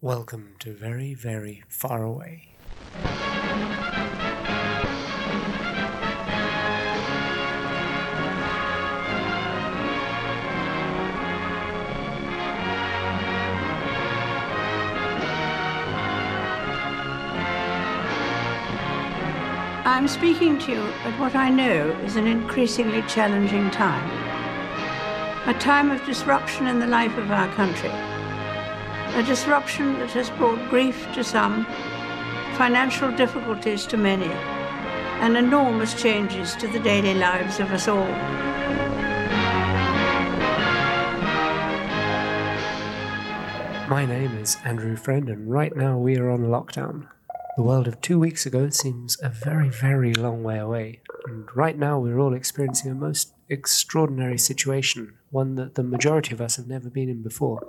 Welcome to Very, Very Far Away. I'm speaking to you at what I know is an increasingly challenging time. A time of disruption in the life of our country. A disruption that has brought grief to some, financial difficulties to many, and enormous changes to the daily lives of us all. My name is Andrew Friend, and right now we are on lockdown. The world of two weeks ago seems a very, very long way away, and right now we're all experiencing a most extraordinary situation, one that the majority of us have never been in before.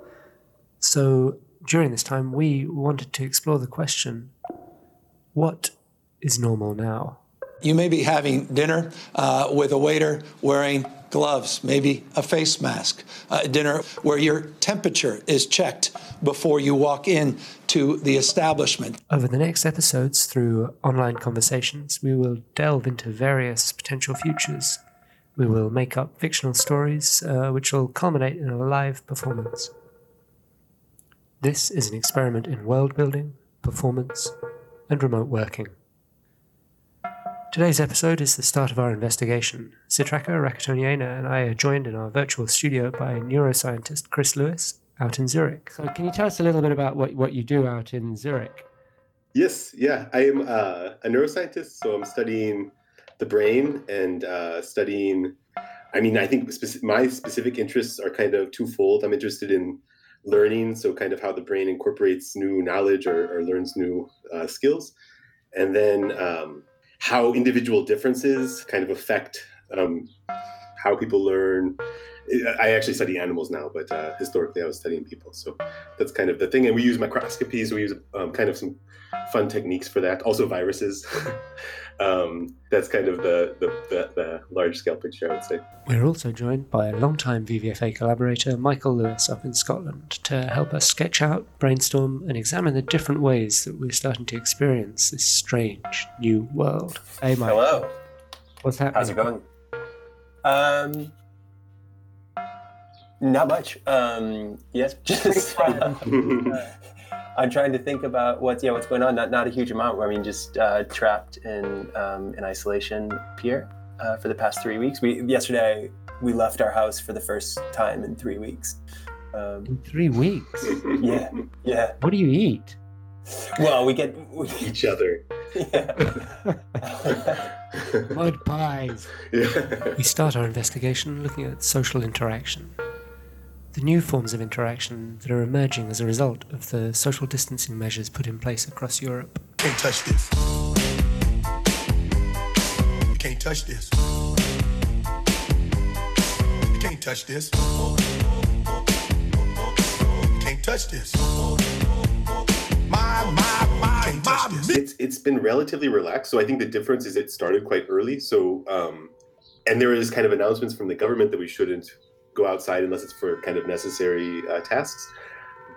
So, during this time, we wanted to explore the question what is normal now? You may be having dinner uh, with a waiter wearing gloves, maybe a face mask, uh, dinner where your temperature is checked before you walk in to the establishment. Over the next episodes, through online conversations, we will delve into various potential futures. We will make up fictional stories, uh, which will culminate in a live performance. This is an experiment in world building, performance, and remote working. Today's episode is the start of our investigation. Citraka Rakatoniena and I are joined in our virtual studio by neuroscientist Chris Lewis out in Zurich. So, can you tell us a little bit about what, what you do out in Zurich? Yes, yeah. I am uh, a neuroscientist, so I'm studying the brain and uh, studying. I mean, I think speci- my specific interests are kind of twofold. I'm interested in learning, so kind of how the brain incorporates new knowledge or, or learns new uh, skills. And then um, how individual differences kind of affect um, how people learn. I actually study animals now, but uh, historically I was studying people. So that's kind of the thing. And we use microscopy, so we use um, kind of some fun techniques for that. Also viruses. um, that's kind of the, the, the, the large scale picture, I would say. We're also joined by a longtime VVFA collaborator, Michael Lewis, up in Scotland, to help us sketch out, brainstorm, and examine the different ways that we're starting to experience this strange new world. Hey, Mike. Hello. What's happening? How's it going? Um, not much. Um, yes, just. Uh, I'm trying to think about what's yeah what's going on. Not not a huge amount. I mean, just uh, trapped in um, in isolation here uh, for the past three weeks. We yesterday we left our house for the first time in three weeks. Um, in three weeks. Yeah, yeah. What do you eat? Well, we get we, each other. Yeah. Mud pies. Yeah. We start our investigation looking at social interaction the new forms of interaction that are emerging as a result of the social distancing measures put in place across Europe. Can't touch this. You can't touch this. You can't touch this. You can't touch this. My, my, my, my. It's it's been relatively relaxed. So I think the difference is it started quite early. So um, and there is kind of announcements from the government that we shouldn't go outside unless it's for kind of necessary uh, tasks.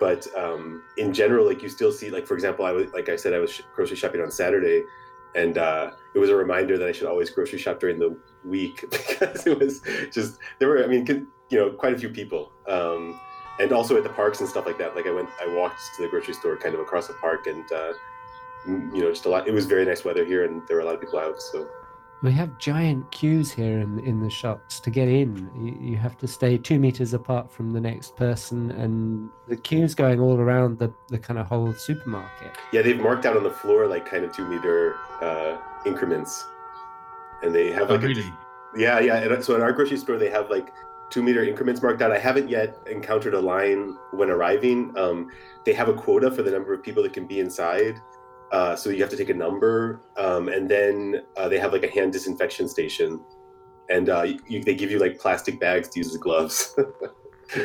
But um, in general, like you still see, like for example, I was like I said, I was sh- grocery shopping on Saturday, and uh, it was a reminder that I should always grocery shop during the week because it was just there were, I mean, you know, quite a few people, um, and also at the parks and stuff like that. Like I went, I walked to the grocery store kind of across the park, and uh, you know, just a lot. It was very nice weather here, and there were a lot of people out, so we have giant queues here in, in the shops to get in. You, you, have to stay two meters apart from the next person, and the queues going all around the, the kind of whole supermarket. Yeah, they've marked out on the floor like kind of two meter uh, increments, and they have like oh, really? a, yeah, yeah. And so in our grocery store, they have like two meter increments marked out. I haven't yet encountered a line when arriving. Um, they have a quota for the number of people that can be inside uh, so you have to take a number, um, and then uh, they have like a hand disinfection station, and uh, you, they give you like plastic bags to use as gloves.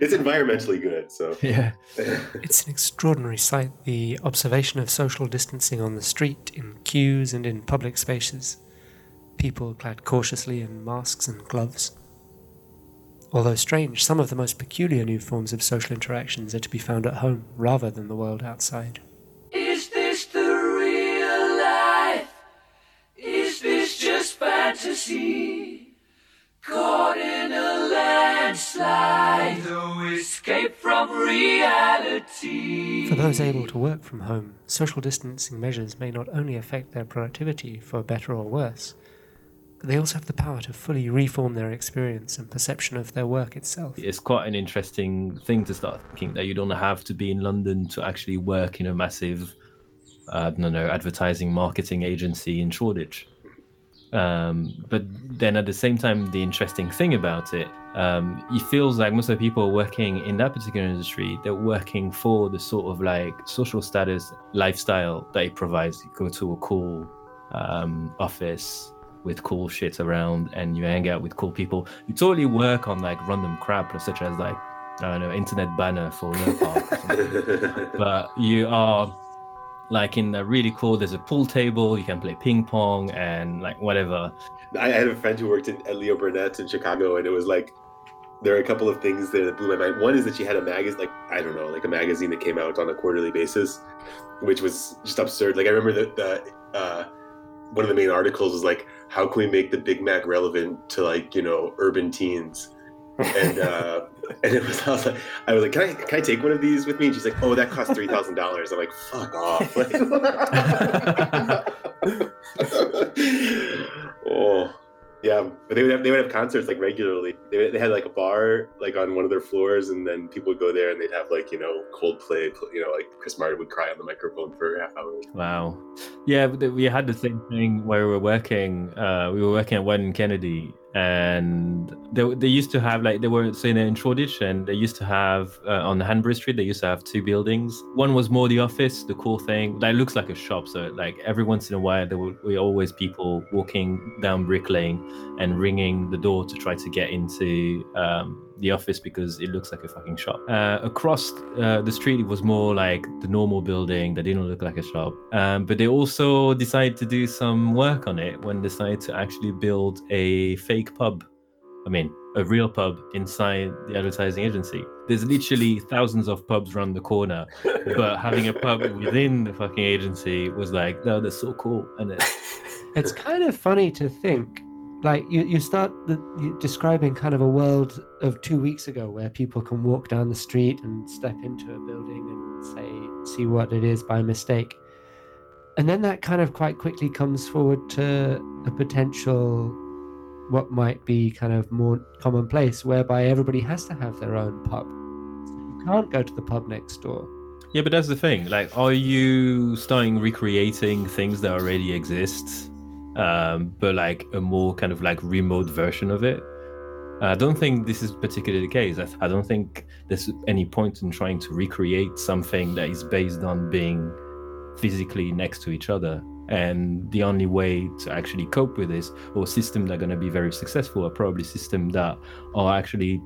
it's environmentally good, so yeah. it's an extraordinary sight. The observation of social distancing on the street, in queues, and in public spaces. People clad cautiously in masks and gloves. Although strange, some of the most peculiar new forms of social interactions are to be found at home rather than the world outside. Is this the real life? Is this just fantasy? Caught in a landslide, no escape from reality. For those able to work from home, social distancing measures may not only affect their productivity for better or worse, but they also have the power to fully reform their experience and perception of their work itself. It's quite an interesting thing to start thinking that you don't have to be in London to actually work in a massive, uh, I don't know, advertising marketing agency in Shoreditch. Um, but then at the same time, the interesting thing about it, um, it feels like most of the people working in that particular industry, they're working for the sort of like social status lifestyle that it provides. You go to a cool um, office with cool shit around and you hang out with cool people. You totally work on like random crap, such as like, I don't know, internet banner for Lurpak. or something. but you are like in a really cool there's a pool table you can play ping pong and like whatever I had a friend who worked in, at Leo Burnett in Chicago, and it was like there are a couple of things there that blew my mind. One is that she had a magazine, like I don't know, like a magazine that came out on a quarterly basis, which was just absurd. Like I remember that the uh, one of the main articles was like, "How can we make the Big Mac relevant to like you know urban teens?" and uh, and it was I was like, I was like, can I can I take one of these with me? And she's like, oh, that costs three thousand dollars. I'm like, fuck off. oh, yeah. But they would have they would have concerts like regularly. They, they had like a bar like on one of their floors, and then people would go there and they'd have like you know Coldplay. You know, like Chris Martin would cry on the microphone for half hour. wow yeah we had the same thing where we were working uh we were working at one kennedy and they, they used to have like they were so in, Shoreditch and they used to have uh, on Hanbury Street they used to have two buildings. One was more the office, the cool thing that looks like a shop. So like every once in a while there were always people walking down Brick Lane and ringing the door to try to get into um, the office because it looks like a fucking shop. Uh, across uh, the street, it was more like the normal building that didn't look like a shop. Um, but they also decided to do some work on it when they decided to actually build a fake pub. I mean, a real pub inside the advertising agency. There's literally thousands of pubs around the corner, but having a pub within the fucking agency was like, no, that's so cool. And it, It's kind of funny to think, like you, you start the, describing kind of a world of two weeks ago where people can walk down the street and step into a building and say see what it is by mistake, and then that kind of quite quickly comes forward to a potential what might be kind of more commonplace whereby everybody has to have their own pub. You can't go to the pub next door. Yeah, but that's the thing. Like, are you starting recreating things that already exist, um, but like a more kind of like remote version of it? I don't think this is particularly the case. I, I don't think there's any point in trying to recreate something that is based on being physically next to each other. And the only way to actually cope with this, or systems that are going to be very successful, are probably systems that are actually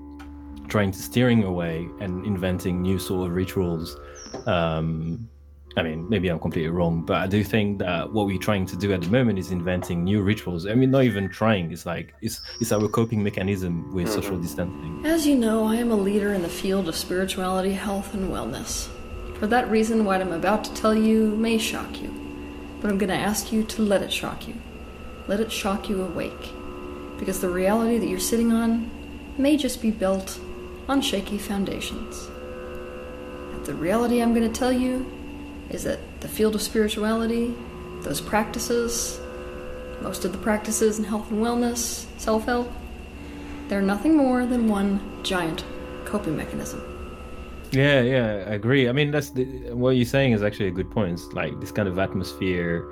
trying to steering away and inventing new sort of rituals um, I mean, maybe I'm completely wrong, but I do think that what we're trying to do at the moment is inventing new rituals. I mean, not even trying. It's like it's it's our coping mechanism with mm-hmm. social distancing. As you know, I am a leader in the field of spirituality, health, and wellness. For that reason, what I'm about to tell you may shock you, but I'm going to ask you to let it shock you. Let it shock you awake. Because the reality that you're sitting on may just be built on shaky foundations. And the reality I'm going to tell you is that the field of spirituality, those practices, most of the practices in health and wellness, self help, they're nothing more than one giant coping mechanism. Yeah, yeah, I agree. I mean, that's the, what you're saying is actually a good point. It's like this kind of atmosphere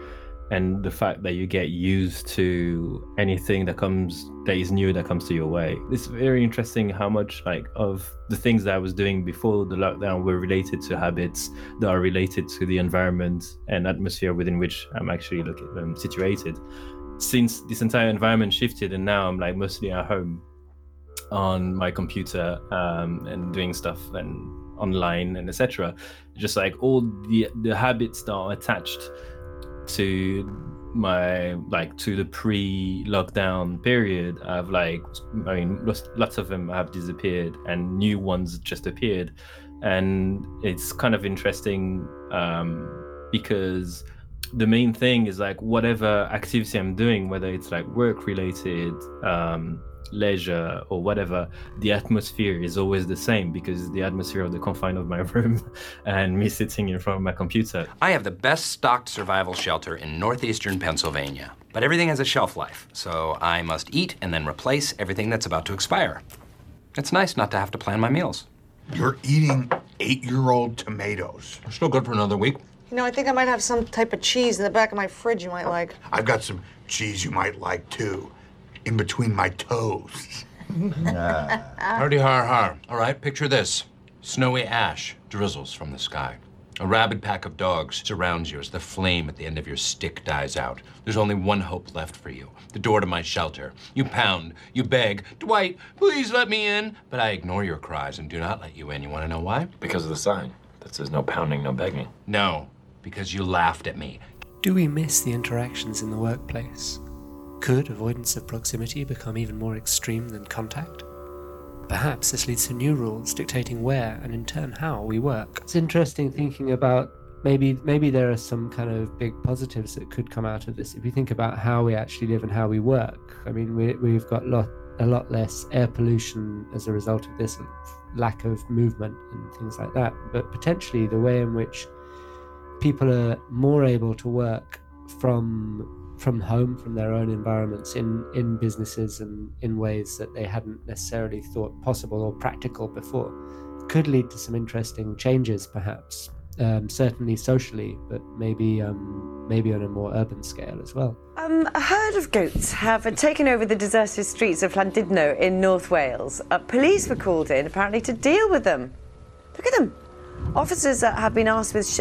and the fact that you get used to anything that comes that is new that comes to your way. It's very interesting how much like of the things that I was doing before the lockdown were related to habits that are related to the environment and atmosphere within which I'm actually looking um, situated. Since this entire environment shifted and now I'm like mostly at home on my computer um, and doing stuff and online and etc. Just like all the the habits that are attached to my like to the pre-lockdown period, I've like, I mean, lots, lots of them have disappeared and new ones just appeared, and it's kind of interesting um, because the main thing is like whatever activity I'm doing, whether it's like work related, um, leisure or whatever, the atmosphere is always the same because the atmosphere of the confine of my room and me sitting in front of my computer. I have the best stocked survival shelter in northeastern Pennsylvania. But everything has a shelf life, so I must eat and then replace everything that's about to expire. It's nice not to have to plan my meals. You're eating eight year old tomatoes. They're still good for another week. You know, I think I might have some type of cheese in the back of my fridge you might like. I've got some cheese you might like too, in between my toes. Hardy har har. All right, picture this. Snowy ash drizzles from the sky. A rabid pack of dogs surrounds you as the flame at the end of your stick dies out. There's only one hope left for you the door to my shelter. You pound, you beg, Dwight, please let me in. But I ignore your cries and do not let you in. You want to know why? Because of the sign that says no pounding, no begging. No, because you laughed at me. Do we miss the interactions in the workplace? Could avoidance of proximity become even more extreme than contact? Perhaps this leads to new rules dictating where and in turn how we work. It's interesting thinking about maybe maybe there are some kind of big positives that could come out of this if you think about how we actually live and how we work. I mean, we, we've got lot, a lot less air pollution as a result of this lack of movement and things like that. But potentially the way in which people are more able to work from from home, from their own environments, in in businesses and in ways that they hadn't necessarily thought possible or practical before, could lead to some interesting changes, perhaps. Um, certainly socially, but maybe um, maybe on a more urban scale as well. Um, a herd of goats have taken over the deserted streets of Llandudno in North Wales. Uh, police were called in apparently to deal with them. Look at them. Officers that have been asked with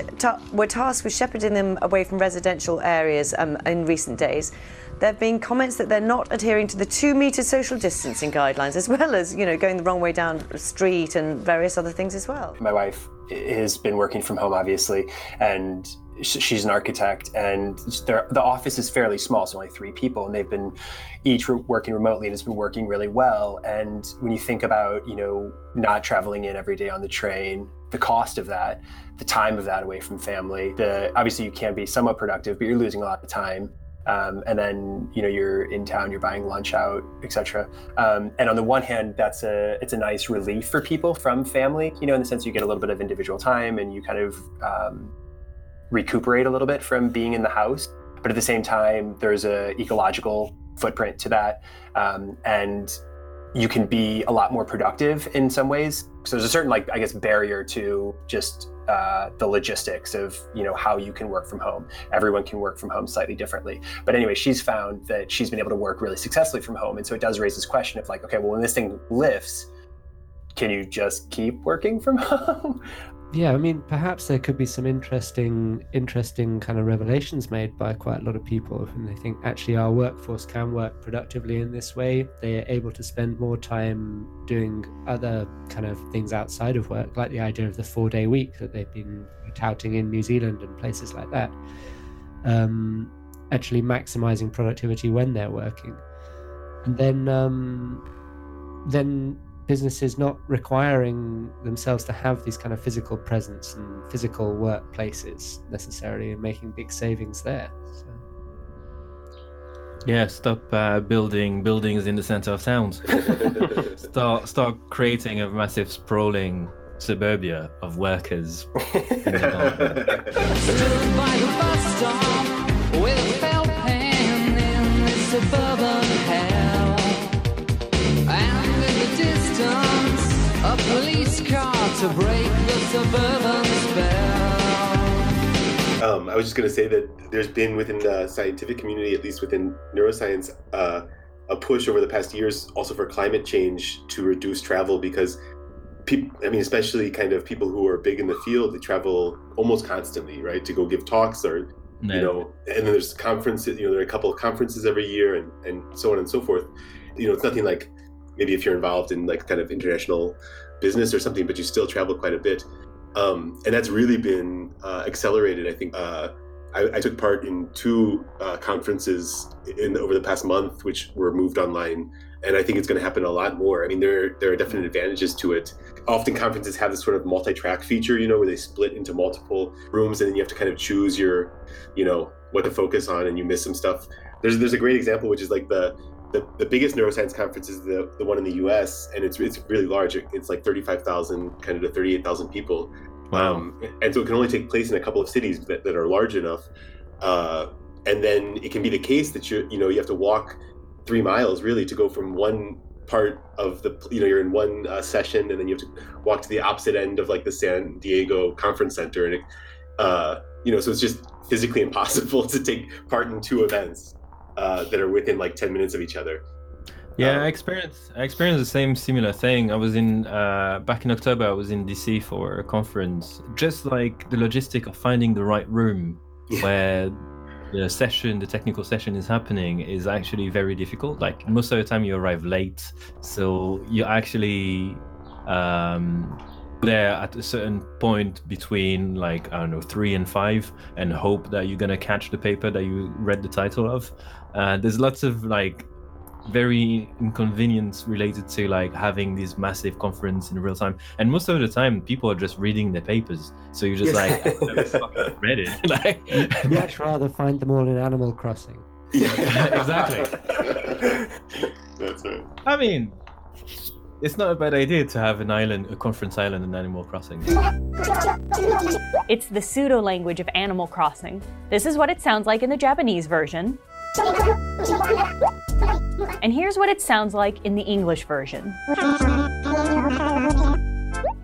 were tasked with shepherding them away from residential areas um, in recent days. There have been comments that they're not adhering to the two-metre social distancing guidelines, as well as you know going the wrong way down the street and various other things as well. My wife has been working from home, obviously, and she's an architect, and the office is fairly small. It's only three people, and they've been each working remotely, and it's been working really well. And when you think about, you know, not traveling in every day on the train, the cost of that, the time of that away from family, the obviously you can be somewhat productive, but you're losing a lot of time. Um, and then you know you're in town, you're buying lunch out, etc. Um, and on the one hand, that's a it's a nice relief for people from family, you know, in the sense you get a little bit of individual time and you kind of um, recuperate a little bit from being in the house. But at the same time, there's a ecological footprint to that, um, and you can be a lot more productive in some ways. So there's a certain like I guess barrier to just uh, the logistics of you know how you can work from home. Everyone can work from home slightly differently. But anyway, she's found that she's been able to work really successfully from home, and so it does raise this question of like, okay, well when this thing lifts, can you just keep working from home? Yeah, I mean, perhaps there could be some interesting, interesting kind of revelations made by quite a lot of people, and they think actually our workforce can work productively in this way. They are able to spend more time doing other kind of things outside of work, like the idea of the four-day week that they've been touting in New Zealand and places like that. Um, actually, maximizing productivity when they're working, and then um, then businesses not requiring themselves to have these kind of physical presence and physical workplaces necessarily and making big savings there. So. Yeah, stop uh, building buildings in the center of towns. start start creating a massive sprawling suburbia of workers. Police car to break the suburban spell. Um, I was just going to say that there's been within the scientific community, at least within neuroscience, uh, a push over the past years also for climate change to reduce travel because people, I mean, especially kind of people who are big in the field, they travel almost constantly, right, to go give talks or, No. you know, and then there's conferences, you know, there are a couple of conferences every year and, and so on and so forth. You know, it's nothing like maybe if you're involved in like kind of international business or something, but you still travel quite a bit um, and that's really been uh, accelerated, I think, uh, I, I took part in two uh, conferences in over the past month, which were moved online, and I think it's going to happen a lot more. I mean, there there are definite advantages to it. Often conferences have this sort of multi-track feature, you know, where they split into multiple rooms, and then you have to kind of choose your, you know, what to focus on, and you miss some stuff. There's there's a great example, which is like the the, the biggest neuroscience conference is the, the one in the US, and it's it's really large. It's like 35,000, kind of to 38,000 people. Wow. Um, and so it can only take place in a couple of cities that, that are large enough. Uh, and then it can be the case that you you know you have to walk three miles really to go from one part of the you know you're in one uh, session and then you have to walk to the opposite end of like the San Diego conference center and it, uh, you know so it's just physically impossible to take part in two events uh, that are within like 10 minutes of each other Yeah, I experienced I experienced the same similar thing. I was in uh, back in October. I was in DC for a conference. Just like the logistic of finding the right room where the session, the technical session is happening, is actually very difficult. Like most of the time, you arrive late, so you actually um, there at a certain point between like I don't know three and five, and hope that you're gonna catch the paper that you read the title of. Uh, there's lots of like very inconvenience related to like having this massive conference in real time. And most of the time people are just reading their papers. So you're just like "I've read it. Like You'd much rather find them all in Animal Crossing. Yeah, exactly. That's right. I mean it's not a bad idea to have an island a conference island in animal crossing It's the pseudo language of Animal Crossing. This is what it sounds like in the Japanese version. And here's what it sounds like in the English version.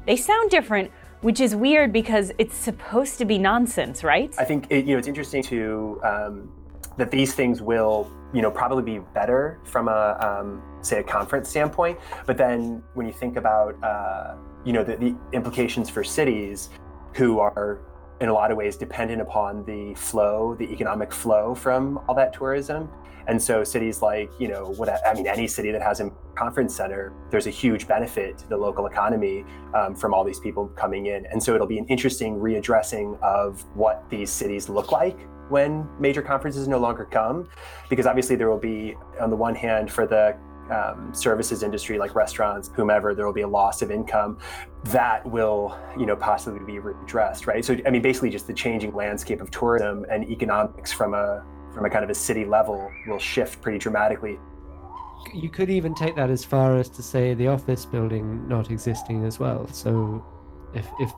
They sound different, which is weird because it's supposed to be nonsense, right? I think it, you know it's interesting to um, that these things will you know probably be better from a um, say a conference standpoint, but then when you think about uh, you know the, the implications for cities who are in a lot of ways dependent upon the flow, the economic flow from all that tourism. And so cities like, you know, what I mean, any city that has a conference center, there's a huge benefit to the local economy um, from all these people coming in. And so it'll be an interesting readdressing of what these cities look like when major conferences no longer come, because obviously there will be, on the one hand, for the um, services industry like restaurants, whomever, there will be a loss of income that will, you know, possibly be redressed, right? So, I mean, basically, just the changing landscape of tourism and economics from a from a kind of a city level will shift pretty dramatically. You could even take that as far as to say the office building not existing as well. So, if if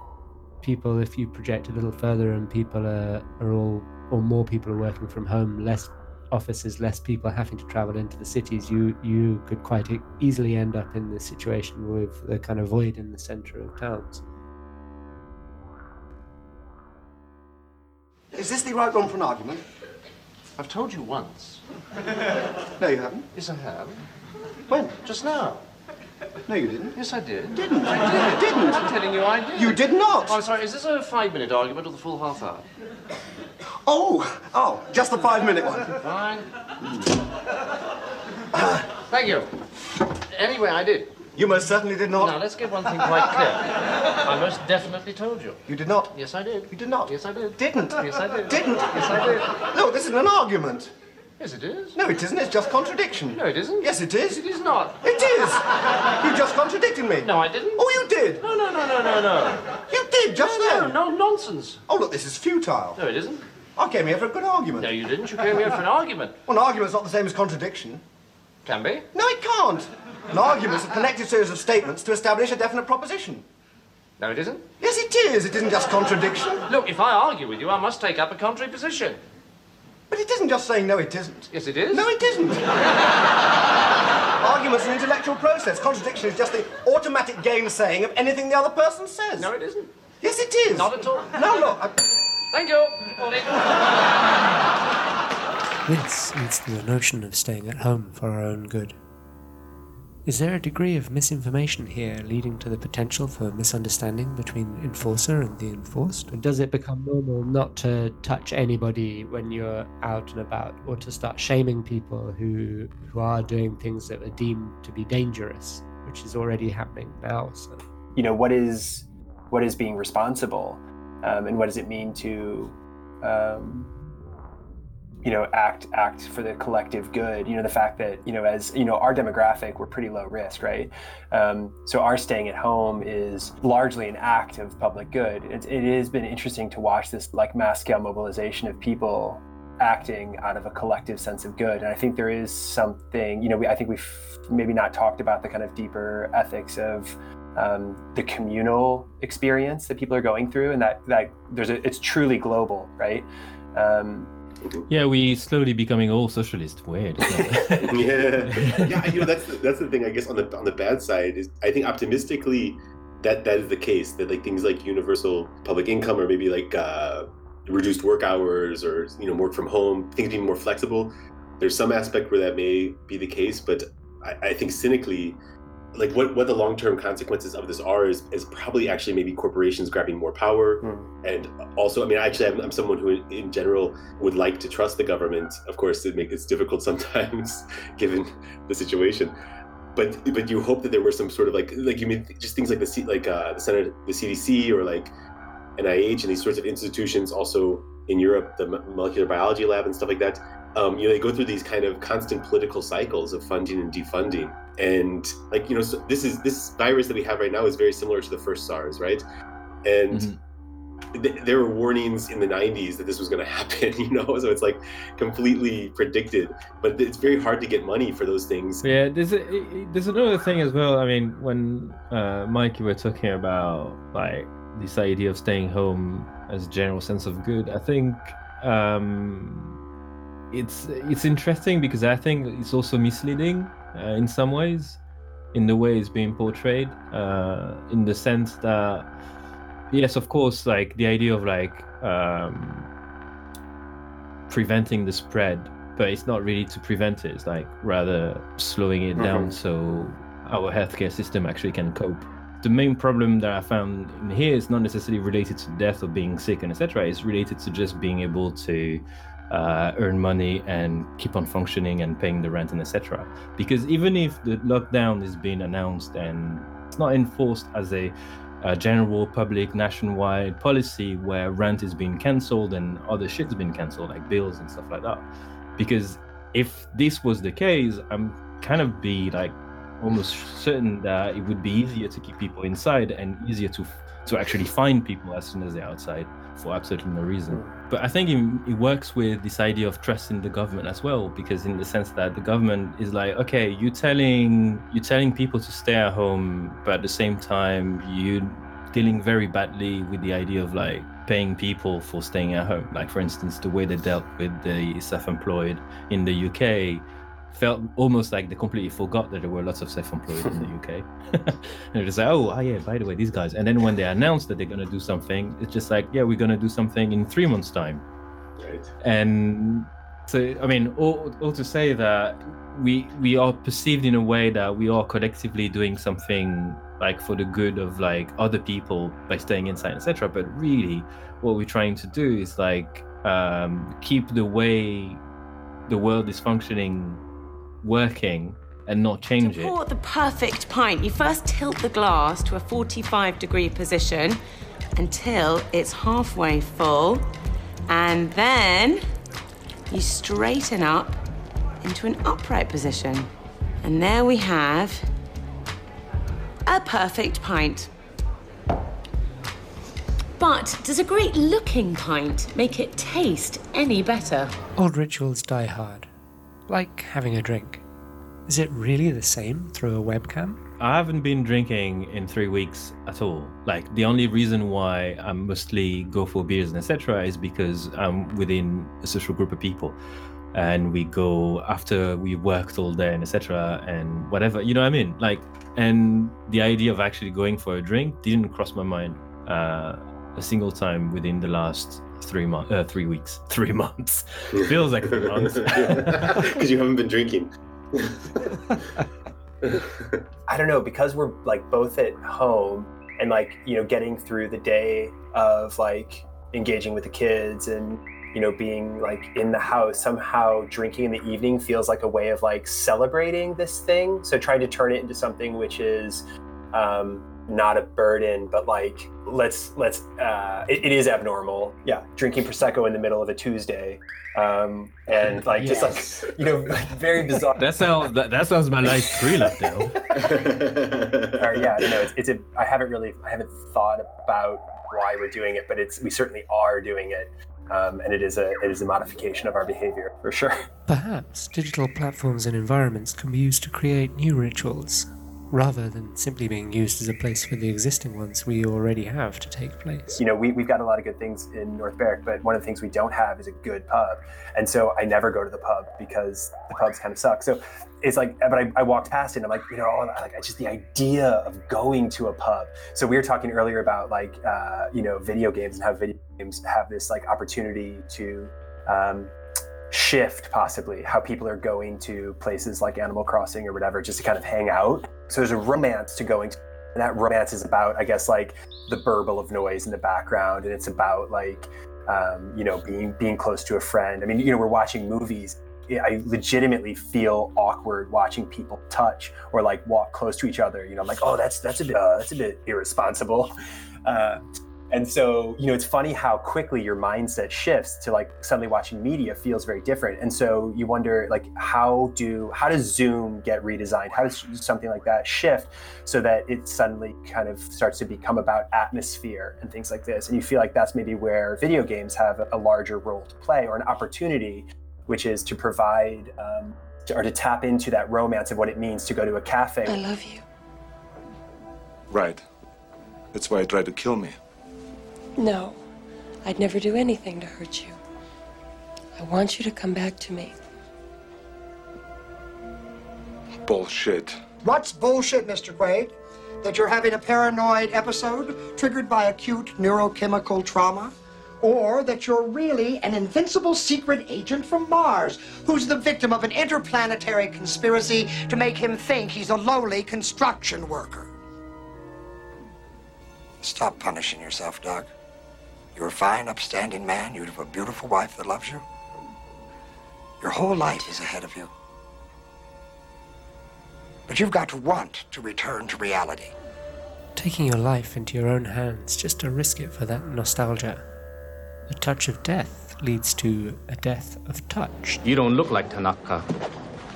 people, if you project a little further and people are, are all or more people are working from home, less offices, less people having to travel into the cities, you you could quite easily end up in this situation with the kind of void in the center of towns. Is this the right one for an argument? I've told you once. No, you haven't. Yes, I have. When? Just now. No, you didn't. Yes, I did. Didn't. I did. Didn't. I'm telling you, I did. You did not. Oh, I'm sorry. Is this a five-minute argument or the full half hour? Oh, oh, just the five-minute one. Fine. Hmm. Uh, Thank you. Anyway, I did. You most certainly did not. Now, let's get one thing quite clear. I most definitely told you. You did not. Yes, I did. You did not. Yes, I did. Didn't. Yes, I did. Didn't. Yes, I did. No, this isn't an argument. Yes, it is. No, it isn't. It's just contradiction. No, it isn't. Yes, it is. It is not. It is. You just contradicted me. No, I didn't. Oh, you did. No, no, no, no, no, no. You did just no, then. No, no, nonsense. Oh, look, this is futile. No, it isn't. I came here for a good argument. No, you didn't. You came here for an argument. Well, an argument's not the same as contradiction. Can be. No, it can't. An argument's a connected series of statements to establish a definite proposition. No, it isn't. Yes, it is. It isn't just contradiction. Look, if I argue with you, I must take up a contrary position. But it isn't just saying no, it isn't. Yes, it is. No, it isn't. Argument's an intellectual process. Contradiction is just the automatic gainsaying of anything the other person says. No, it isn't. Yes, it is. Not at all. No, look. I... Thank you. This leads to the notion of staying at home for our own good. Is there a degree of misinformation here leading to the potential for misunderstanding between enforcer and the enforced? Does it become normal not to touch anybody when you're out and about or to start shaming people who who are doing things that are deemed to be dangerous, which is already happening now? So you know what is what is being responsible um, and what does it mean to um, you know act act for the collective good. You know the fact that you know as you know our demographic we're pretty low risk right? Um, so our staying at home is largely an act of public good. It, it has been interesting to watch this like mass scale mobilization of people acting out of a collective sense of good. And i think there is something you know we, i think we've maybe not talked about the kind of deeper ethics of um, the communal experience that people are going through. And that that there's a it's truly global right? Um, Yeah, we slowly becoming all socialist. Weird. yeah, yeah. You know, that's the, that's the thing. I guess on the on the bad side is I think optimistically that that is the case. That like things like universal public income or maybe like uh, reduced work hours or you know work from home, things being more flexible. There's some aspect where that may be the case, but I, I think cynically, like what what the long term consequences of this are is, is probably actually maybe corporations grabbing more power and also i mean actually I'm, I'm someone who in general would like to trust the government of course it make it's difficult sometimes given the situation. But but you hope that there were some sort of like like you mean just things like the C, like uh, the center the cdc or like nih and these sorts of institutions also in europe the molecular biology lab and stuff like that um, you know they go through these kind of constant political cycles of funding and defunding. And like you know so this is this virus that we have right now is very similar to the first sars right? And th- there were warnings in the 90s that this was going to happen you know? So it's like completely predicted. But it's very hard to get money for those things. Yeah, there's a, there's another thing as well. I mean, when uh, Mike, you were talking about like this idea of staying home as a general sense of good, I think um, it's it's interesting because I think it's also misleading uh, in some ways, in the way it's being portrayed, uh, in the sense that yes, of course, like the idea of like um, preventing the spread, but it's not really to prevent it. It's like rather slowing it down Mhm. so our healthcare system actually can cope. The main problem that I found in here is not necessarily related to death or being sick and etc. It's related to just being able to uh, earn money and keep on functioning and paying the rent and etc. Because even if the lockdown is being announced and it's not enforced as a, a general public nationwide policy where rent is being cancelled and other shit's been cancelled like bills and stuff like that. Because if this was the case, I'm kind of be like almost certain that it would be easier to keep people inside and easier to to actually find people as soon as they're outside for absolutely no reason. But I think it, it works with this idea of trusting the government as well, because in the sense that the government is like, okay, you're telling you're telling people to stay at home, but at the same time you dealing very badly with the idea of like paying people for staying at home. Like for instance, the way they dealt with the self-employed in the UK felt almost like they completely forgot that there were lots of self-employed in the UK. and they're just like, oh, oh, yeah, by the way, these guys. And then when they announce that they're going to do something, it's just like, yeah, we're going to do something in three months' time. right And so, I mean, all, all to say that we we are perceived in a way that we are collectively doing something like for the good of like other people by staying inside, etc. But really, what we're trying to do is like um, keep the way the world is functioning working and not change it. Pour the perfect pint. You first tilt the glass to a 45 degree position until it's halfway full, and then you straighten up into an upright position. And there we have a perfect pint. But does a great looking pint make it taste any better? Old rituals die hard. Like having a drink. Is it really the same through a webcam? I haven't been drinking in three weeks at all. Like the only reason why I mostly go for beers and etc. is because I'm within a social group of people, and we go after we worked all day and etc. and whatever. You know what I mean? Like, and the idea of actually going for a drink didn't cross my mind uh, a single time within the last three months, uh, three weeks, three months. Feels like three months. because you haven't been drinking. I don't know because we're like both at home and like you know getting through the day of like engaging with the kids and you know being like in the house somehow drinking in the evening feels like a way of like celebrating this thing. So trying to turn it into something which is um not a burden, but like let's let's uh, it, it is abnormal. Yeah, drinking prosecco in the middle of a Tuesday, um, and like just like you know very bizarre. That sounds that, that sounds my nice thriller though. or yeah, you know, it's, it's a. I haven't really, I haven't thought about why we're doing it, but it's we certainly are doing it, um, and it is a it is a modification of our behavior for sure. Perhaps digital platforms and environments can be used to create new rituals, rather than simply being used as a place for the existing ones we already have to take place. You know, we, we've got a lot of good things in North Berwick, but one of the things we don't have is a good pub. And so I never go to the pub because the pubs kind of suck. So it's like, but I, I walked past it and I'm like, you know, that- like just the idea of going to a pub. So we were talking earlier about like, uh, you know, video games and how video games have this like opportunity to um, shift possibly how people are going to places like Animal Crossing or whatever just to kind of hang out. So there's a romance to going to and that romance is about, I guess, like the burble of noise in the background, and it's about like, um, you know, being being close to a friend. I mean, you know, we're watching movies. I legitimately feel awkward watching people touch or like walk close to each other. You know, I'm like, oh, that's that's a bit uh, that's a bit irresponsible. Uh, and so, you know, it's funny how quickly your mindset shifts to like suddenly watching media feels very different. And so you wonder like how do how does Zoom get redesigned? How does something like that shift so that it suddenly kind of starts to become about atmosphere and things like this? And you feel like that's maybe where video games have a, a larger role to play or an opportunity, which is to provide um, to, or to tap into that romance of what it means to go to a cafe. I love you. Right. That's why he tried to kill me. No, I'd never do anything to hurt you. I want you to come back to me. Bullshit. What's bullshit, Mr. Quaid? That you're having a paranoid episode triggered by acute neurochemical trauma? Or that you're really an invincible secret agent from Mars who's the victim of an interplanetary conspiracy to make him think he's a lowly construction worker? Stop punishing yourself, Doc. You're a fine, upstanding man. You have a beautiful wife that loves you. Your whole life is ahead of you. But you've got to want to return to reality. Taking your life into your own hands just to risk it for that nostalgia. A touch of death leads to a death of touch. You don't look like Tanaka.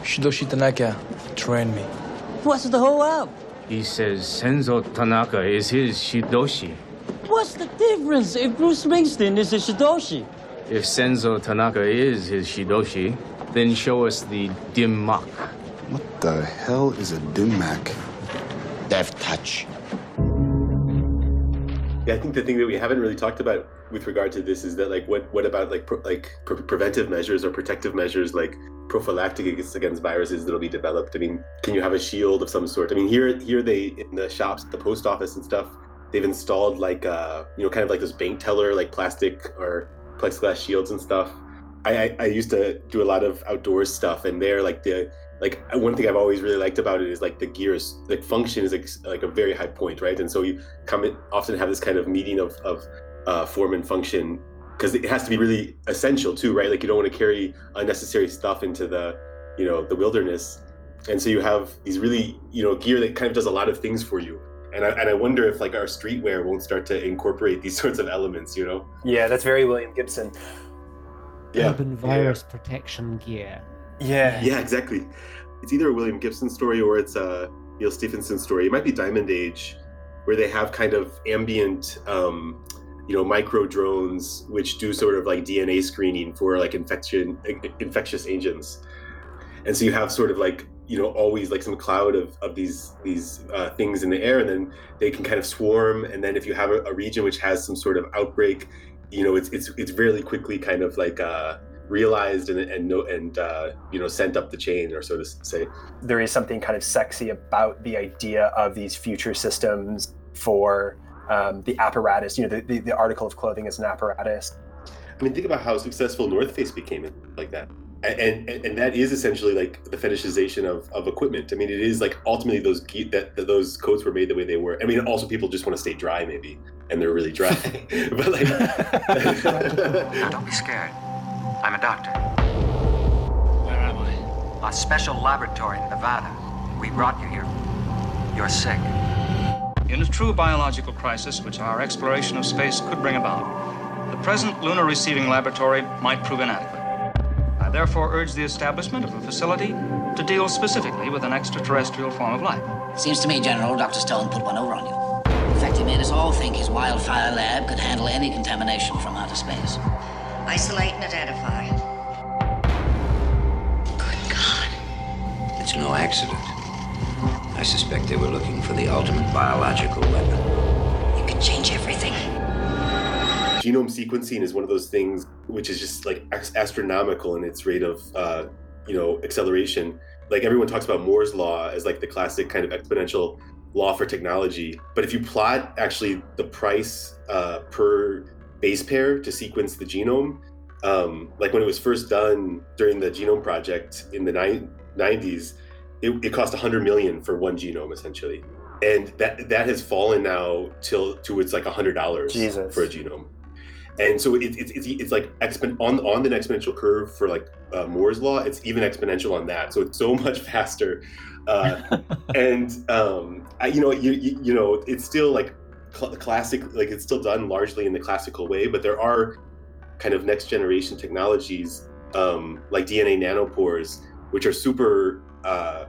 Shidoshi Tanaka trained me. What's the whole up? He says Senzo Tanaka is his Shidoshi. What's the difference if Bruce Springsteen is a Shidoshi? If Senzo Tanaka is his Shidoshi, then show us the Dim Mak. What the hell is a Dim Mak? Death touch. Yeah, I think the thing that we haven't really talked about with regard to this is that like what what about like pro, like pre- preventive measures or protective measures like prophylactic against, against viruses that'll be developed. I mean, can you have a shield of some sort? I mean, here here they in the shops, the post office and stuff, they've installed like uh you know kind of like those bank teller like plastic or plexiglass shields and stuff. I, I I used to do a lot of outdoors stuff, and there like the like one thing I've always really liked about it is like the gears like function is like, like a very high point, right? And so you come often have this kind of meeting of of uh, form and function because it has to be really essential too, right? Like you don't want to carry unnecessary stuff into the you know the wilderness, and so you have these really you know gear that kind of does a lot of things for you. And I, and I wonder if like our streetwear won't start to incorporate these sorts of elements, you know? Yeah, that's very William Gibson. Yeah. Urban virus protection gear. Yeah. Yeah, exactly. It's either a William Gibson story or it's a Neal Stephenson story. It might be Diamond Age, where they have kind of ambient, um, you know, micro drones which do sort of like DNA screening for like infection, infectious agents. And so you have sort of like you know always like some cloud of, of these these uh, things in the air, and then they can kind of swarm. And then if you have a, a region which has some sort of outbreak, you know, it's it's it's really quickly kind of like uh, realized and and no and uh, you know sent up the chain, or so to say. There is something kind of sexy about the idea of these future systems for um, the apparatus. You know, the, the the article of clothing is an apparatus. I mean, think about how successful North Face became like that. And, and and that is essentially like the fetishization of, of equipment. I mean, it is like ultimately those ge- that, that those coats were made the way they were. I mean, also people just want to stay dry maybe, and they're really dry. but like, Don't be scared. I'm a doctor. Where am I? A special laboratory in Nevada. We brought you here. You're sick. in a true biological crisis which our exploration of space could bring about, the present lunar receiving laboratory might prove inadequate. I therefore urge the establishment of a facility to deal specifically with an extraterrestrial form of life. Seems to me, General, Dr. Stone put one over on you. In fact, he made us all think his wildfire lab could handle any contamination from outer space. Isolate and identify. Good God. It's no accident. I suspect they were looking for the ultimate biological weapon. You could change everything. Genome sequencing is one of those things which is just like astronomical in its rate of uh, you know acceleration. Like everyone talks about moore's law as like the classic kind of exponential law for technology but if you plot actually the price uh, per base pair to sequence the genome um, like when it was first done during the genome project in the ni- 90s it, it cost 100 million for one genome essentially. And that that has fallen now till to it's like $100 Jesus. for a genome and so it, it, it's it's like on on the exponential curve for like uh, Moore's law, it's even exponential on that. So it's so much faster, uh, and um, I, you know you, you you know it's still like cl- classic like it's still done largely in the classical way, but there are kind of next generation technologies um, like DNA nanopores, which are super uh,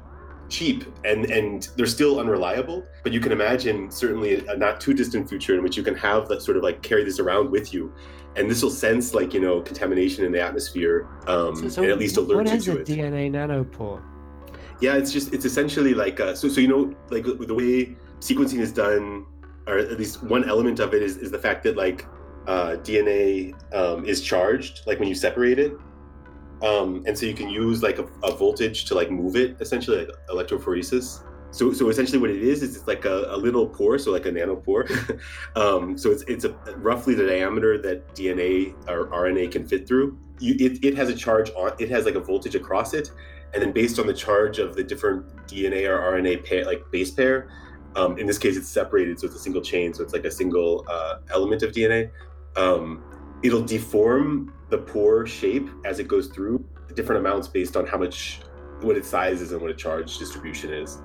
cheap and and they're still unreliable. But you can imagine certainly a not too distant future in which you can have that sort of like carry this around with you, and this will sense like you know contamination in the atmosphere um, So, so and at least alert what you is to a it. DNA nanopore? Yeah, it's just it's essentially like uh, so so you know like the way sequencing is done, or at least one element of it is is the fact that like uh, DNA um, is charged like when you separate it, um, and so you can use like a, a voltage to like move it essentially like electrophoresis. So so essentially what it is is it's like a, a little pore, so like a nanopore. um, so it's it's a roughly the diameter that DNA or RNA can fit through. You, it, it has a charge on it has like a voltage across it and then based on the charge of the different DNA or RNA pair, like base pair, um, in this case it's separated, so it's a single chain, so it's like a single uh, element of DNA. Um, it'll deform the pore shape as it goes through different amounts based on how much, what its size is and what its charge distribution is.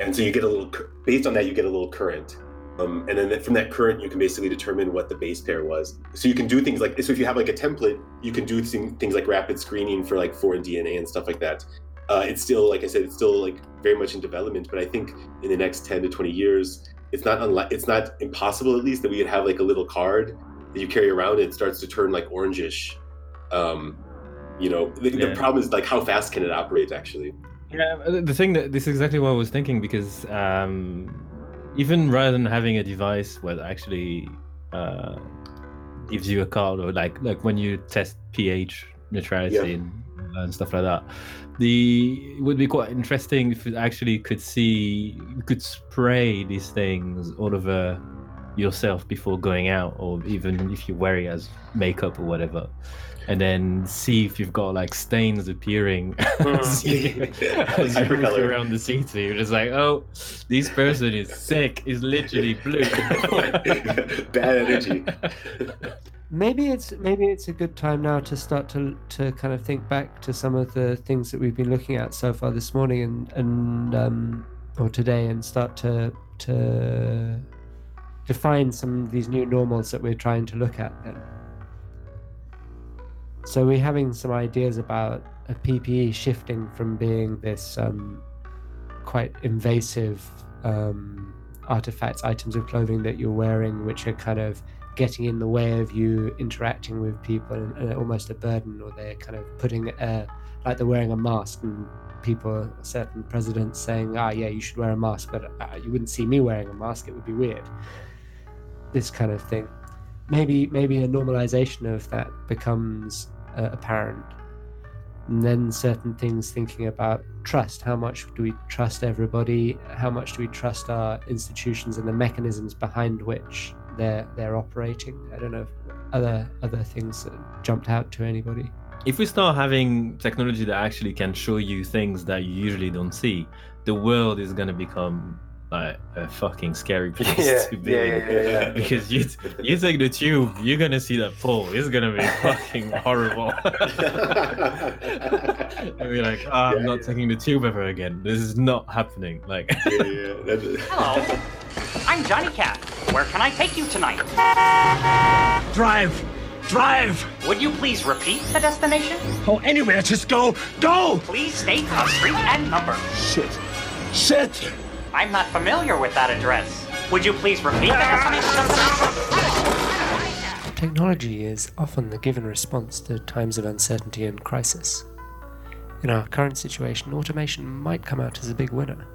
And so you get a little, based on that, you get a little current. Um, and then from that current, you can basically determine what the base pair was. So you can do things like, so if you have like a template, you can do things like rapid screening for like foreign DNA and stuff like that. Uh, it's still, like I said, it's still like very much in development. But I think in the next 10 to 20 years, it's not unlike, it's not impossible at least that we could have like a little card that you carry around it starts to turn like orangish. Um, you know, the, the problem is like how fast can it operate actually? Yeah, uh, the thing that this is exactly what I was thinking because um, even rather than having a device where actually uh, gives you a card or like like when you test pH neutrality Yeah. and, and stuff like that, the it would be quite interesting if it actually could see you could spray these things all over yourself before going out or even if you wear it as makeup or whatever and then see if you've got like stains appearing as you, as you walk around the city. You're just like, oh, this person is sick. Is literally blue. Bad energy. Maybe it's maybe it's a good time now to start to to kind of think back to some of the things that we've been looking at so far this morning and and um, or today and start to to define some of these new normals that we're trying to look at. Then. So we're having some ideas about a PPE shifting from being this um, quite invasive um, artifacts, items of clothing that you're wearing, which are kind of getting in the way of you interacting with people and, almost a burden, or they're kind of putting a, like they're wearing a mask and people, certain presidents saying, ah, yeah, you should wear a mask, but uh, you wouldn't see me wearing a mask, it would be weird. This kind of thing. Maybe, maybe a normalization of that becomes uh, apparent. And then certain things thinking about trust. How much do we trust everybody? How much do we trust our institutions and the mechanisms behind which they're they're operating? I don't know if other other things that jumped out to anybody. if we start having technology that actually can show you things that you usually don't see, the world is gonna become like a fucking scary place Yeah, to be yeah, yeah, yeah, yeah. Because you you take the tube, you're gonna see that pole. It's gonna be fucking horrible. and be like, "Ah, I'm not taking the tube ever again. This is not happening. Like, yeah, yeah. That- I'm Johnny Cab. Where can I take you tonight? Drive! Drive! Would you please repeat the destination? Oh, anywhere, just go! Go! Please state a street and number. Shit. Shit! I'm not familiar with that address. Would you please repeat the destination? Technology is often the given response to times of uncertainty and crisis. In our current situation, automation might come out as a big winner.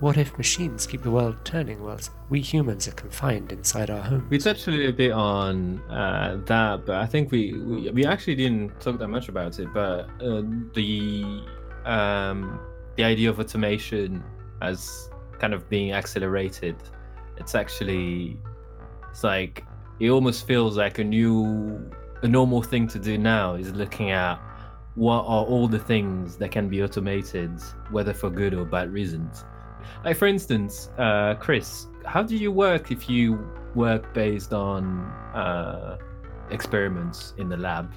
What if machines keep the world turning whilst we humans are confined inside our homes? We touched a little bit on uh, that, but I think we, we we actually didn't talk that much about it. But uh, the um, the idea of automation as kind of being accelerated, it's actually it's like it almost feels like a new a normal thing to do now is looking at what are all the things that can be automated, whether for good or bad reasons. Like for instance, uh, Chris, how do you work if you work based on uh, experiments in the lab?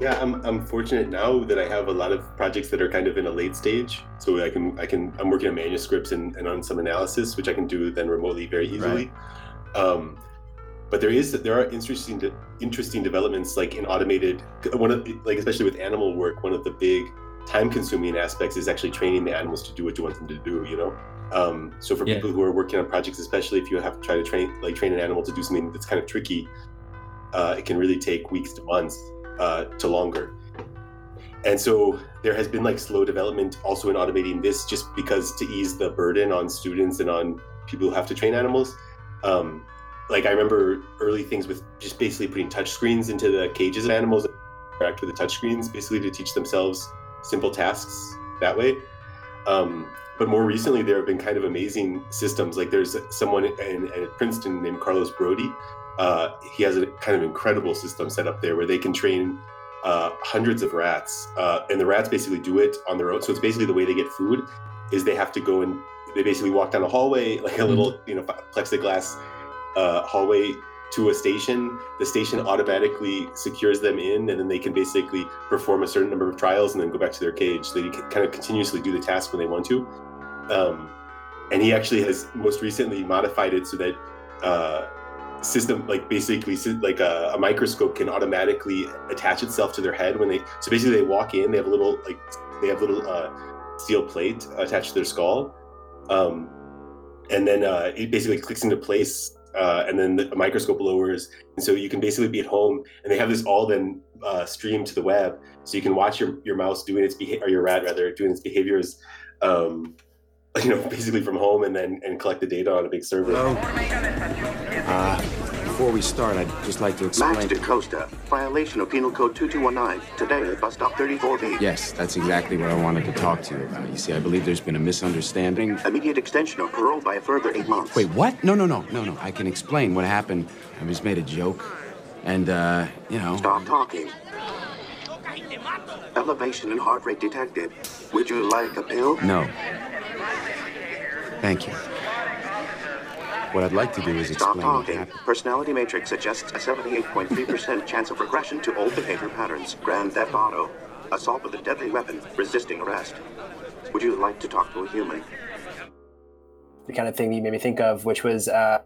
Yeah, I'm, I'm fortunate now that I have a lot of projects that are kind of in a late stage. So I can I can I'm working on manuscripts and, and on some analysis, which I can do then remotely very easily. Um, but there is there are interesting interesting developments like in automated one of like especially with animal work. One of the big time consuming aspects is actually training the animals to do what you want them to do. You know. Um, so for Yeah. people who are working on projects, especially if you have to try to train like train an animal to do something that's kind of tricky, uh, it can really take weeks to months uh, to longer. And so there has been like slow development also in automating this just because to ease the burden on students and on people who have to train animals. Um, like I remember early things with just basically putting touch screens into the cages of animals interact with the touch screens basically to teach themselves simple tasks that way. Um, but more recently, there have been kind of amazing systems. Like there's someone in, in Princeton named Carlos Brody. Uh, he has a kind of incredible system set up there where they can train uh, hundreds of rats, uh, and the rats basically do it on their own. So it's basically the way they get food is they have to go and they basically walk down a hallway, like a little you know plexiglass uh, hallway to a station. The station automatically secures them in, and then they can basically perform a certain number of trials and then go back to their cage. So they can kind of continuously do the task when they want to. Um, and he actually has most recently modified it so that uh, system like basically like a, a microscope can automatically attach itself to their head when they so basically they walk in they have a little like they have little uh, steel plate attached to their skull um, and then uh, it basically clicks into place uh, and then the microscope lowers and so you can basically be at home and they have this all then uh, streamed to the web so you can watch your, your mouse doing its behavior or your rat rather doing its behaviors um, you know basically from home and then and collect the data on a big server Uh, before we start, I'd just like to explain. Max explain. DaCosta, violation of Penal Code 2219. Today at bus stop 34B. Yes, that's exactly what I wanted to talk to you about. You see, I believe there's been a misunderstanding. Immediate extension of parole by a further eight months. Wait, what? No, no, no, no, no. I can explain what happened. I just made a joke. And, uh, you know. Stop talking. Elevation and heart rate detected. Would you like a pill? No. Thank you. What I'd like to do is Stop explain what talking. happened. Personality matrix suggests a 78.3% chance of regression to old behavior patterns. Grand Theft Auto. Assault with a deadly weapon. Resisting arrest. Would you like to talk to a human? the kind of thing that you made me think of, which was uh,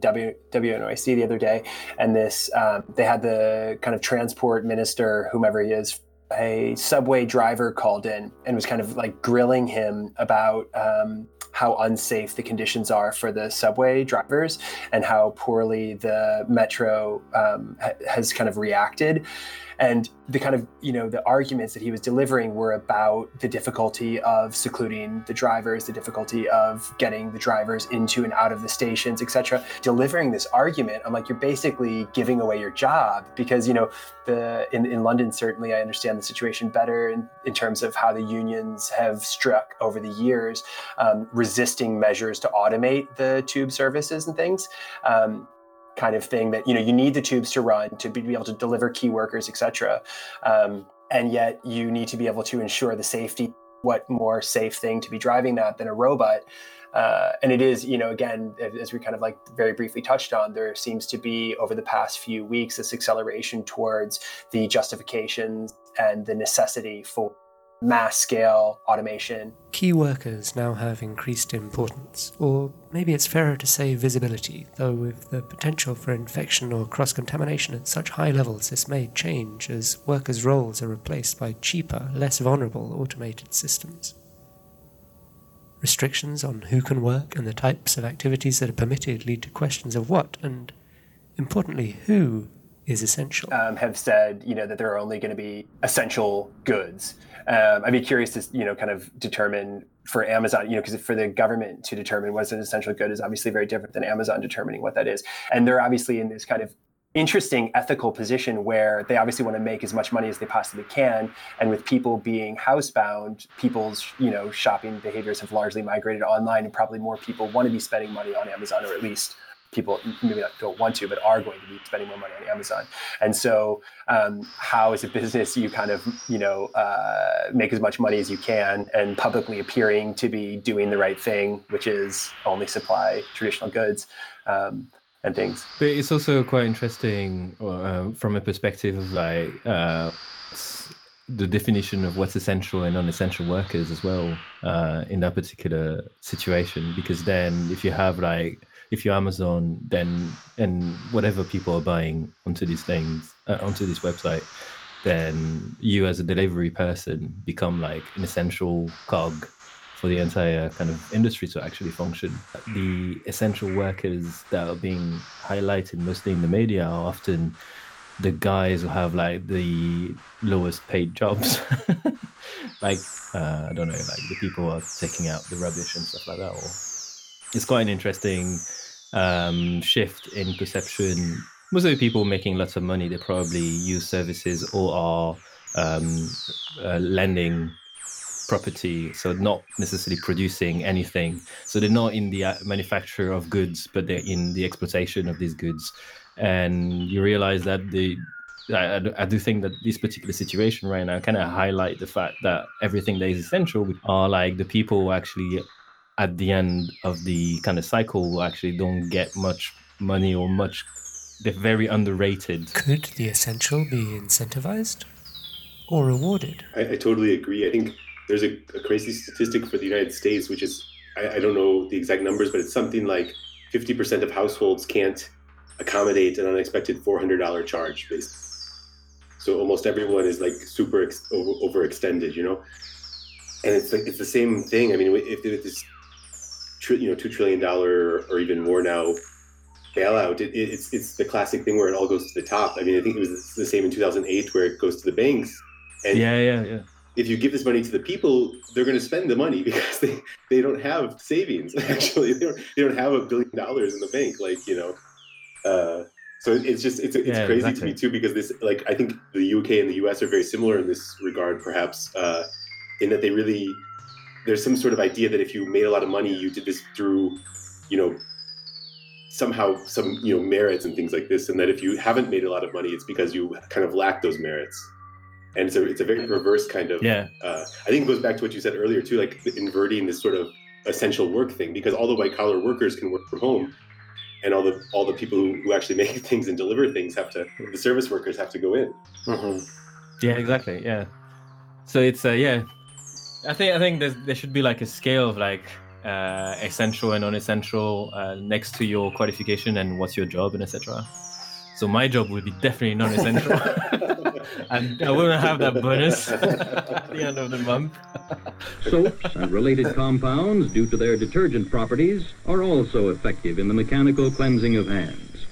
W WNYC the other day, and this um, they had the kind of transport minister, whomever he is, a subway driver called in and was kind of like grilling him about um, how unsafe the conditions are for the subway drivers and how poorly the metro um, ha- has kind of reacted. And the kind of, you know, the arguments that he was delivering were about the difficulty of secluding the drivers, the difficulty of getting the drivers into and out of the stations, etc. Delivering this argument, I'm like, you're basically giving away your job because, you know, the in, in London, certainly I understand the situation better in, in terms of how the unions have struck over the years, um, resisting measures to automate the tube services and things. Um, kind of thing that you know you need the tubes to run to be able to deliver key workers etc um, and yet you need to be able to ensure the safety what more safe thing to be driving that than a robot. Uh, and it is you know again as we kind of like very briefly touched on there seems to be over the past few weeks this acceleration towards the justifications and the necessity for mass scale automation. Key workers now have increased importance, or maybe it's fairer to say visibility, though with the potential for infection or cross contamination at such high levels, this may change as workers' roles are replaced by cheaper, less vulnerable automated systems. Restrictions on who can work and the types of activities that are permitted lead to questions of what, and importantly, who is essential. Um, have said, you know, that there are only going to be essential goods. Um, I'd be curious to, you know, kind of determine for Amazon, you know, because for the government to determine what's an essential good is obviously very different than Amazon determining what that is. And they're obviously in this kind of interesting ethical position where they obviously want to make as much money as they possibly can and with people being housebound people's you know shopping behaviors have largely migrated online and probably more people want to be spending money on amazon or at least people maybe not don't want to, but are going to be spending more money on Amazon. And so, um, how as a business you kind of you know uh, make as much money as you can, and publicly appearing to be doing the right thing, which is only supply traditional goods. Um, and things. But it's also quite interesting uh, from a perspective of like uh, the definition of what's essential and non-essential workers as well uh, in that particular situation. Because then, if you have like if you're Amazon, then and whatever people are buying onto these things uh, onto this website, then you as a delivery person become like an essential cog for the entire kind of industry to actually function. The essential workers that are being highlighted mostly in the media are often the guys who have like the lowest paid jobs. like uh, I don't know, like the people who are taking out the rubbish and stuff like that. Or it's quite an interesting um, shift in perception. Most of the people making lots of money, they probably use services or are um, uh, lending property, so not necessarily producing anything. So they're not in the uh, manufacture of goods, but they're in the exploitation of these goods. And you realize that the I, I do think that this particular situation right now kind of highlight the fact that everything that is essential are like the people who actually at the end of the kind of cycle actually don't get much money or much they're very underrated. Could the essential be incentivized or rewarded? I, I totally agree. I think there's a, a, crazy statistic for the united states which is I, I don't know the exact numbers but it's something like 50% of households can't accommodate an unexpected $400 charge based so almost everyone is like super ex- over, overextended you know? And it's like it's the same thing. I mean if, if this you know two trillion dollar or even more now bailout, it, it, it's it's the classic thing where it all goes to the top. I mean, I think it was the same in 2008 where it goes to the banks. And yeah, yeah, yeah. If you give this money to the people, they're going to spend the money because they, they don't have savings. Actually, they don't they don't have a billion dollars in the bank. Like you know, uh, so it's just it's it's yeah, crazy exactly. to me too because this like I think the UK and the US are very similar in this regard, perhaps uh, in that they really there's some sort of idea that if you made a lot of money, you did this through, you know, somehow some you know merits and things like this, and that if you haven't made a lot of money, it's because you kind of lack those merits. And it's a it's a very reverse kind of. Yeah. Uh, I think it goes back to what you said earlier too, like inverting this sort of essential work thing, because all the white collar workers can work from home, and all the all the people who, who actually make things and deliver things have to the service workers have to go in. Mm-hmm. Yeah, exactly. Yeah. So it's uh, yeah, I think I think there should be like a scale of like uh, essential and non-essential uh, next to your qualification and what's your job and etc. So my job would be definitely non-essential, and I wouldn't have that bonus at the end of the month. Soaps and related compounds, due to their detergent properties, are also effective in the mechanical cleansing of hands.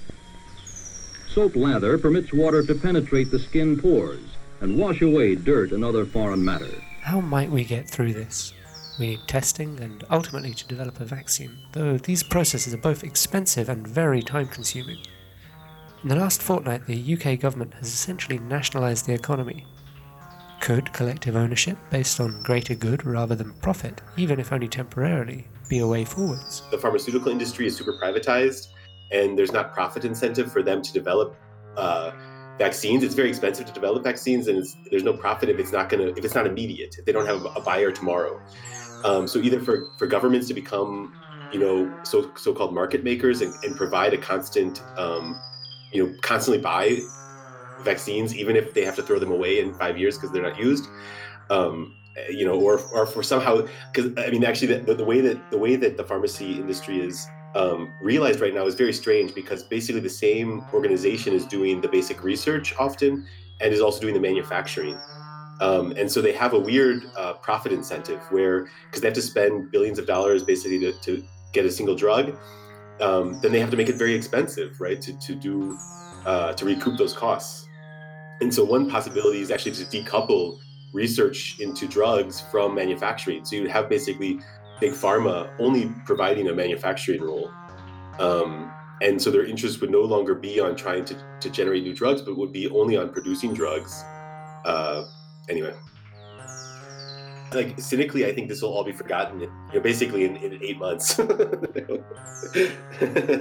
Soap lather permits water to penetrate the skin pores and wash away dirt and other foreign matter. How might we get through this? We need testing and ultimately to develop a vaccine, though these processes are both expensive and very time consuming. In the last fortnight, the UK government has essentially nationalised the economy. Could collective ownership, based on greater good rather than profit, even if only temporarily, be a way forwards? The pharmaceutical industry is super privatized, and there's not profit incentive for them to develop uh, vaccines. It's very expensive to develop vaccines, and there's no profit if it's not gonna if it's not immediate. If they don't have a buyer tomorrow, um, so either for for governments to become you know so so-called market makers and, and provide a constant um, you know constantly buy vaccines even if they have to throw them away in five years because they're not used um, you know, or or for somehow because I mean, actually, the, the way that the way that the pharmacy industry is um, realized right now is very strange because basically the same organization is doing the basic research often and is also doing the manufacturing. Um, and so they have a weird uh, profit incentive where, because they have to spend billions of dollars basically to, to get a single drug, um, then they have to make it very expensive, right, to, to do uh, to recoup those costs. And so one possibility is actually to decouple research into drugs from manufacturing. So you have basically big pharma only providing a manufacturing role. Um, and so their interest would no longer be on trying to, to generate new drugs, but would be only on producing drugs. Uh, anyway, like cynically, I think this will all be forgotten. You know, basically in, in eight months.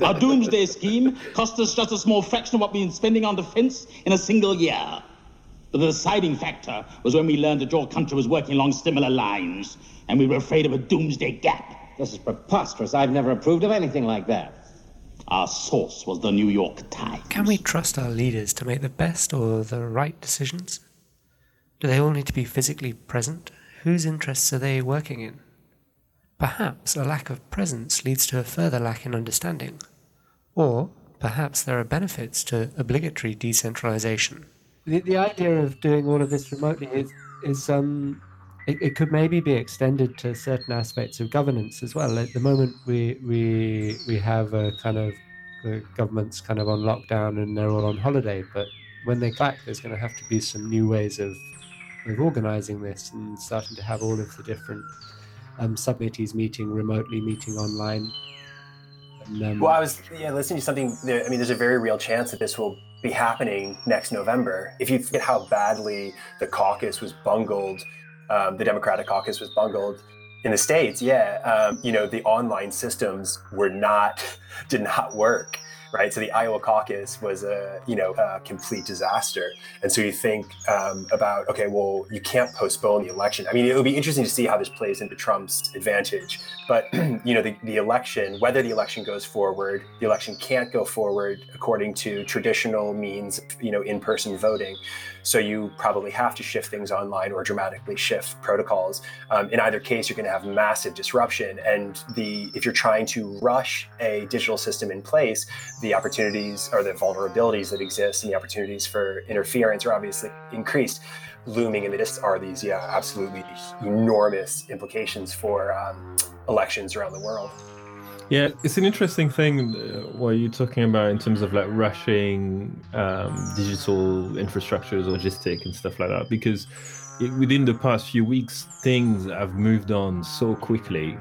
Our doomsday scheme cost us just a small fraction of what we've been spending on defense in a single year. But the deciding factor was when we learned that your country was working along similar lines, and we were afraid of a doomsday gap. This is preposterous. I've never approved of anything like that. Our source was the New York Times. Can we trust our leaders to make the best or the right decisions? Do they all need to be physically present? Whose interests are they working in? Perhaps a lack of presence leads to a further lack in understanding. Or perhaps there are benefits to obligatory decentralization. The, the idea of doing all of this remotely is, is um, it, it could maybe be extended to certain aspects of governance as well. At the moment, we we we have a kind of the government's kind of on lockdown and they're all on holiday. But when they come back, there's going to have to be some new ways of of organizing this and starting to have all of the different um, subcommittees meeting remotely, meeting online. Well, I was yeah listening to something. There, I mean, there's a very real chance that this will be happening next November. If you forget how badly the caucus was bungled, um, the Democratic caucus was bungled in the states. Yeah, um, you know, the online systems were not did not work. Right, so the Iowa caucus was a you know a complete disaster, and so you think um, about okay, well you can't postpone the election. I mean, it would be interesting to see how this plays into Trump's advantage. But you know, the, the election, whether the election goes forward, the election can't go forward according to traditional means, you know, in-person voting. So you probably have to shift things online or dramatically shift protocols. Um, in either case, you're going to have massive disruption. And the if you're trying to rush a digital system in place, the opportunities or the vulnerabilities that exist and the opportunities for interference are obviously increased. Looming in the distance are these, yeah, absolutely enormous implications for um, elections around the world. Yeah, it's an interesting thing uh, what you're talking about in terms of like rushing um, digital infrastructures, logistic, and stuff like that. Because it, within the past few weeks, things have moved on so quickly.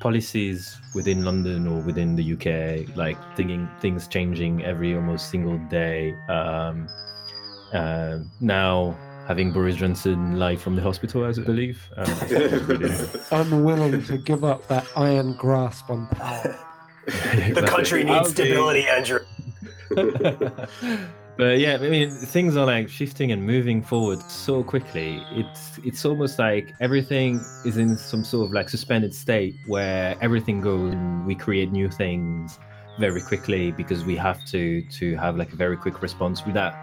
Policies within London or within the UK, like thinking things changing every almost single day. Um, uh, now having Boris Johnson live from the hospital, as I believe. Um, unwilling to give up that iron grasp on power. The country needs stability, Andrew. but yeah, I mean, things are like shifting and moving forward so quickly. It's it's almost like everything is in some sort of like suspended state where everything goes and we create new things very quickly because we have to to have like a very quick response without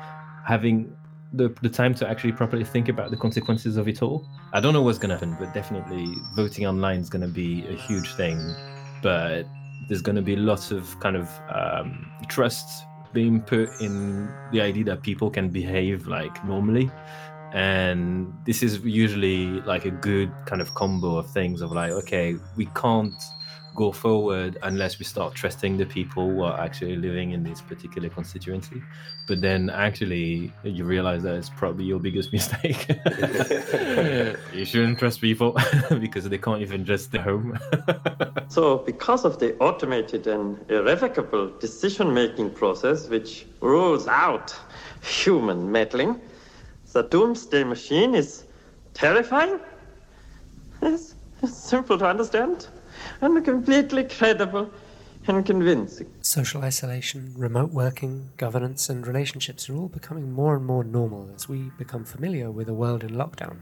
having the, the time to actually properly think about the consequences of it all. I don't know what's going to happen, but definitely voting online is going to be a huge thing. But there's going to be lots of kind of um, trust being put in the idea that people can behave like normally. And this is usually like a good kind of combo of things of like, okay, we can't go forward unless we start trusting the people who are actually living in this particular constituency. But then actually you realize that it's probably your biggest mistake. you shouldn't trust people because they can't even just stay home. So, because of the automated and irrevocable decision making process which rules out human meddling, the doomsday machine is terrifying. It's simple to understand and completely credible and convincing. Social isolation, remote working, governance, and relationships are all becoming more and more normal as we become familiar with a world in lockdown.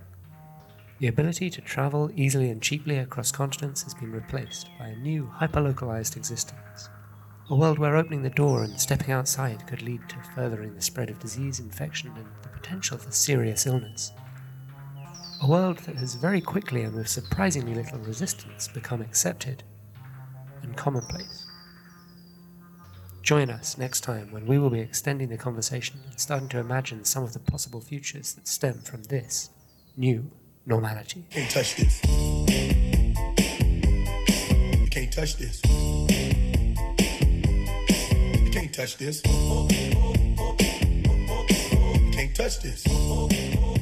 The ability to travel easily and cheaply across continents has been replaced by a new, hyperlocalized existence. A world where opening the door and stepping outside could lead to furthering the spread of disease, infection, and the potential for serious illness. A world that has very quickly and with surprisingly little resistance become accepted and commonplace. Join us next time when we will be extending the conversation and starting to imagine some of the possible futures that stem from this new normality. Can't touch this. Can't touch this. Can't touch this. Can't touch this.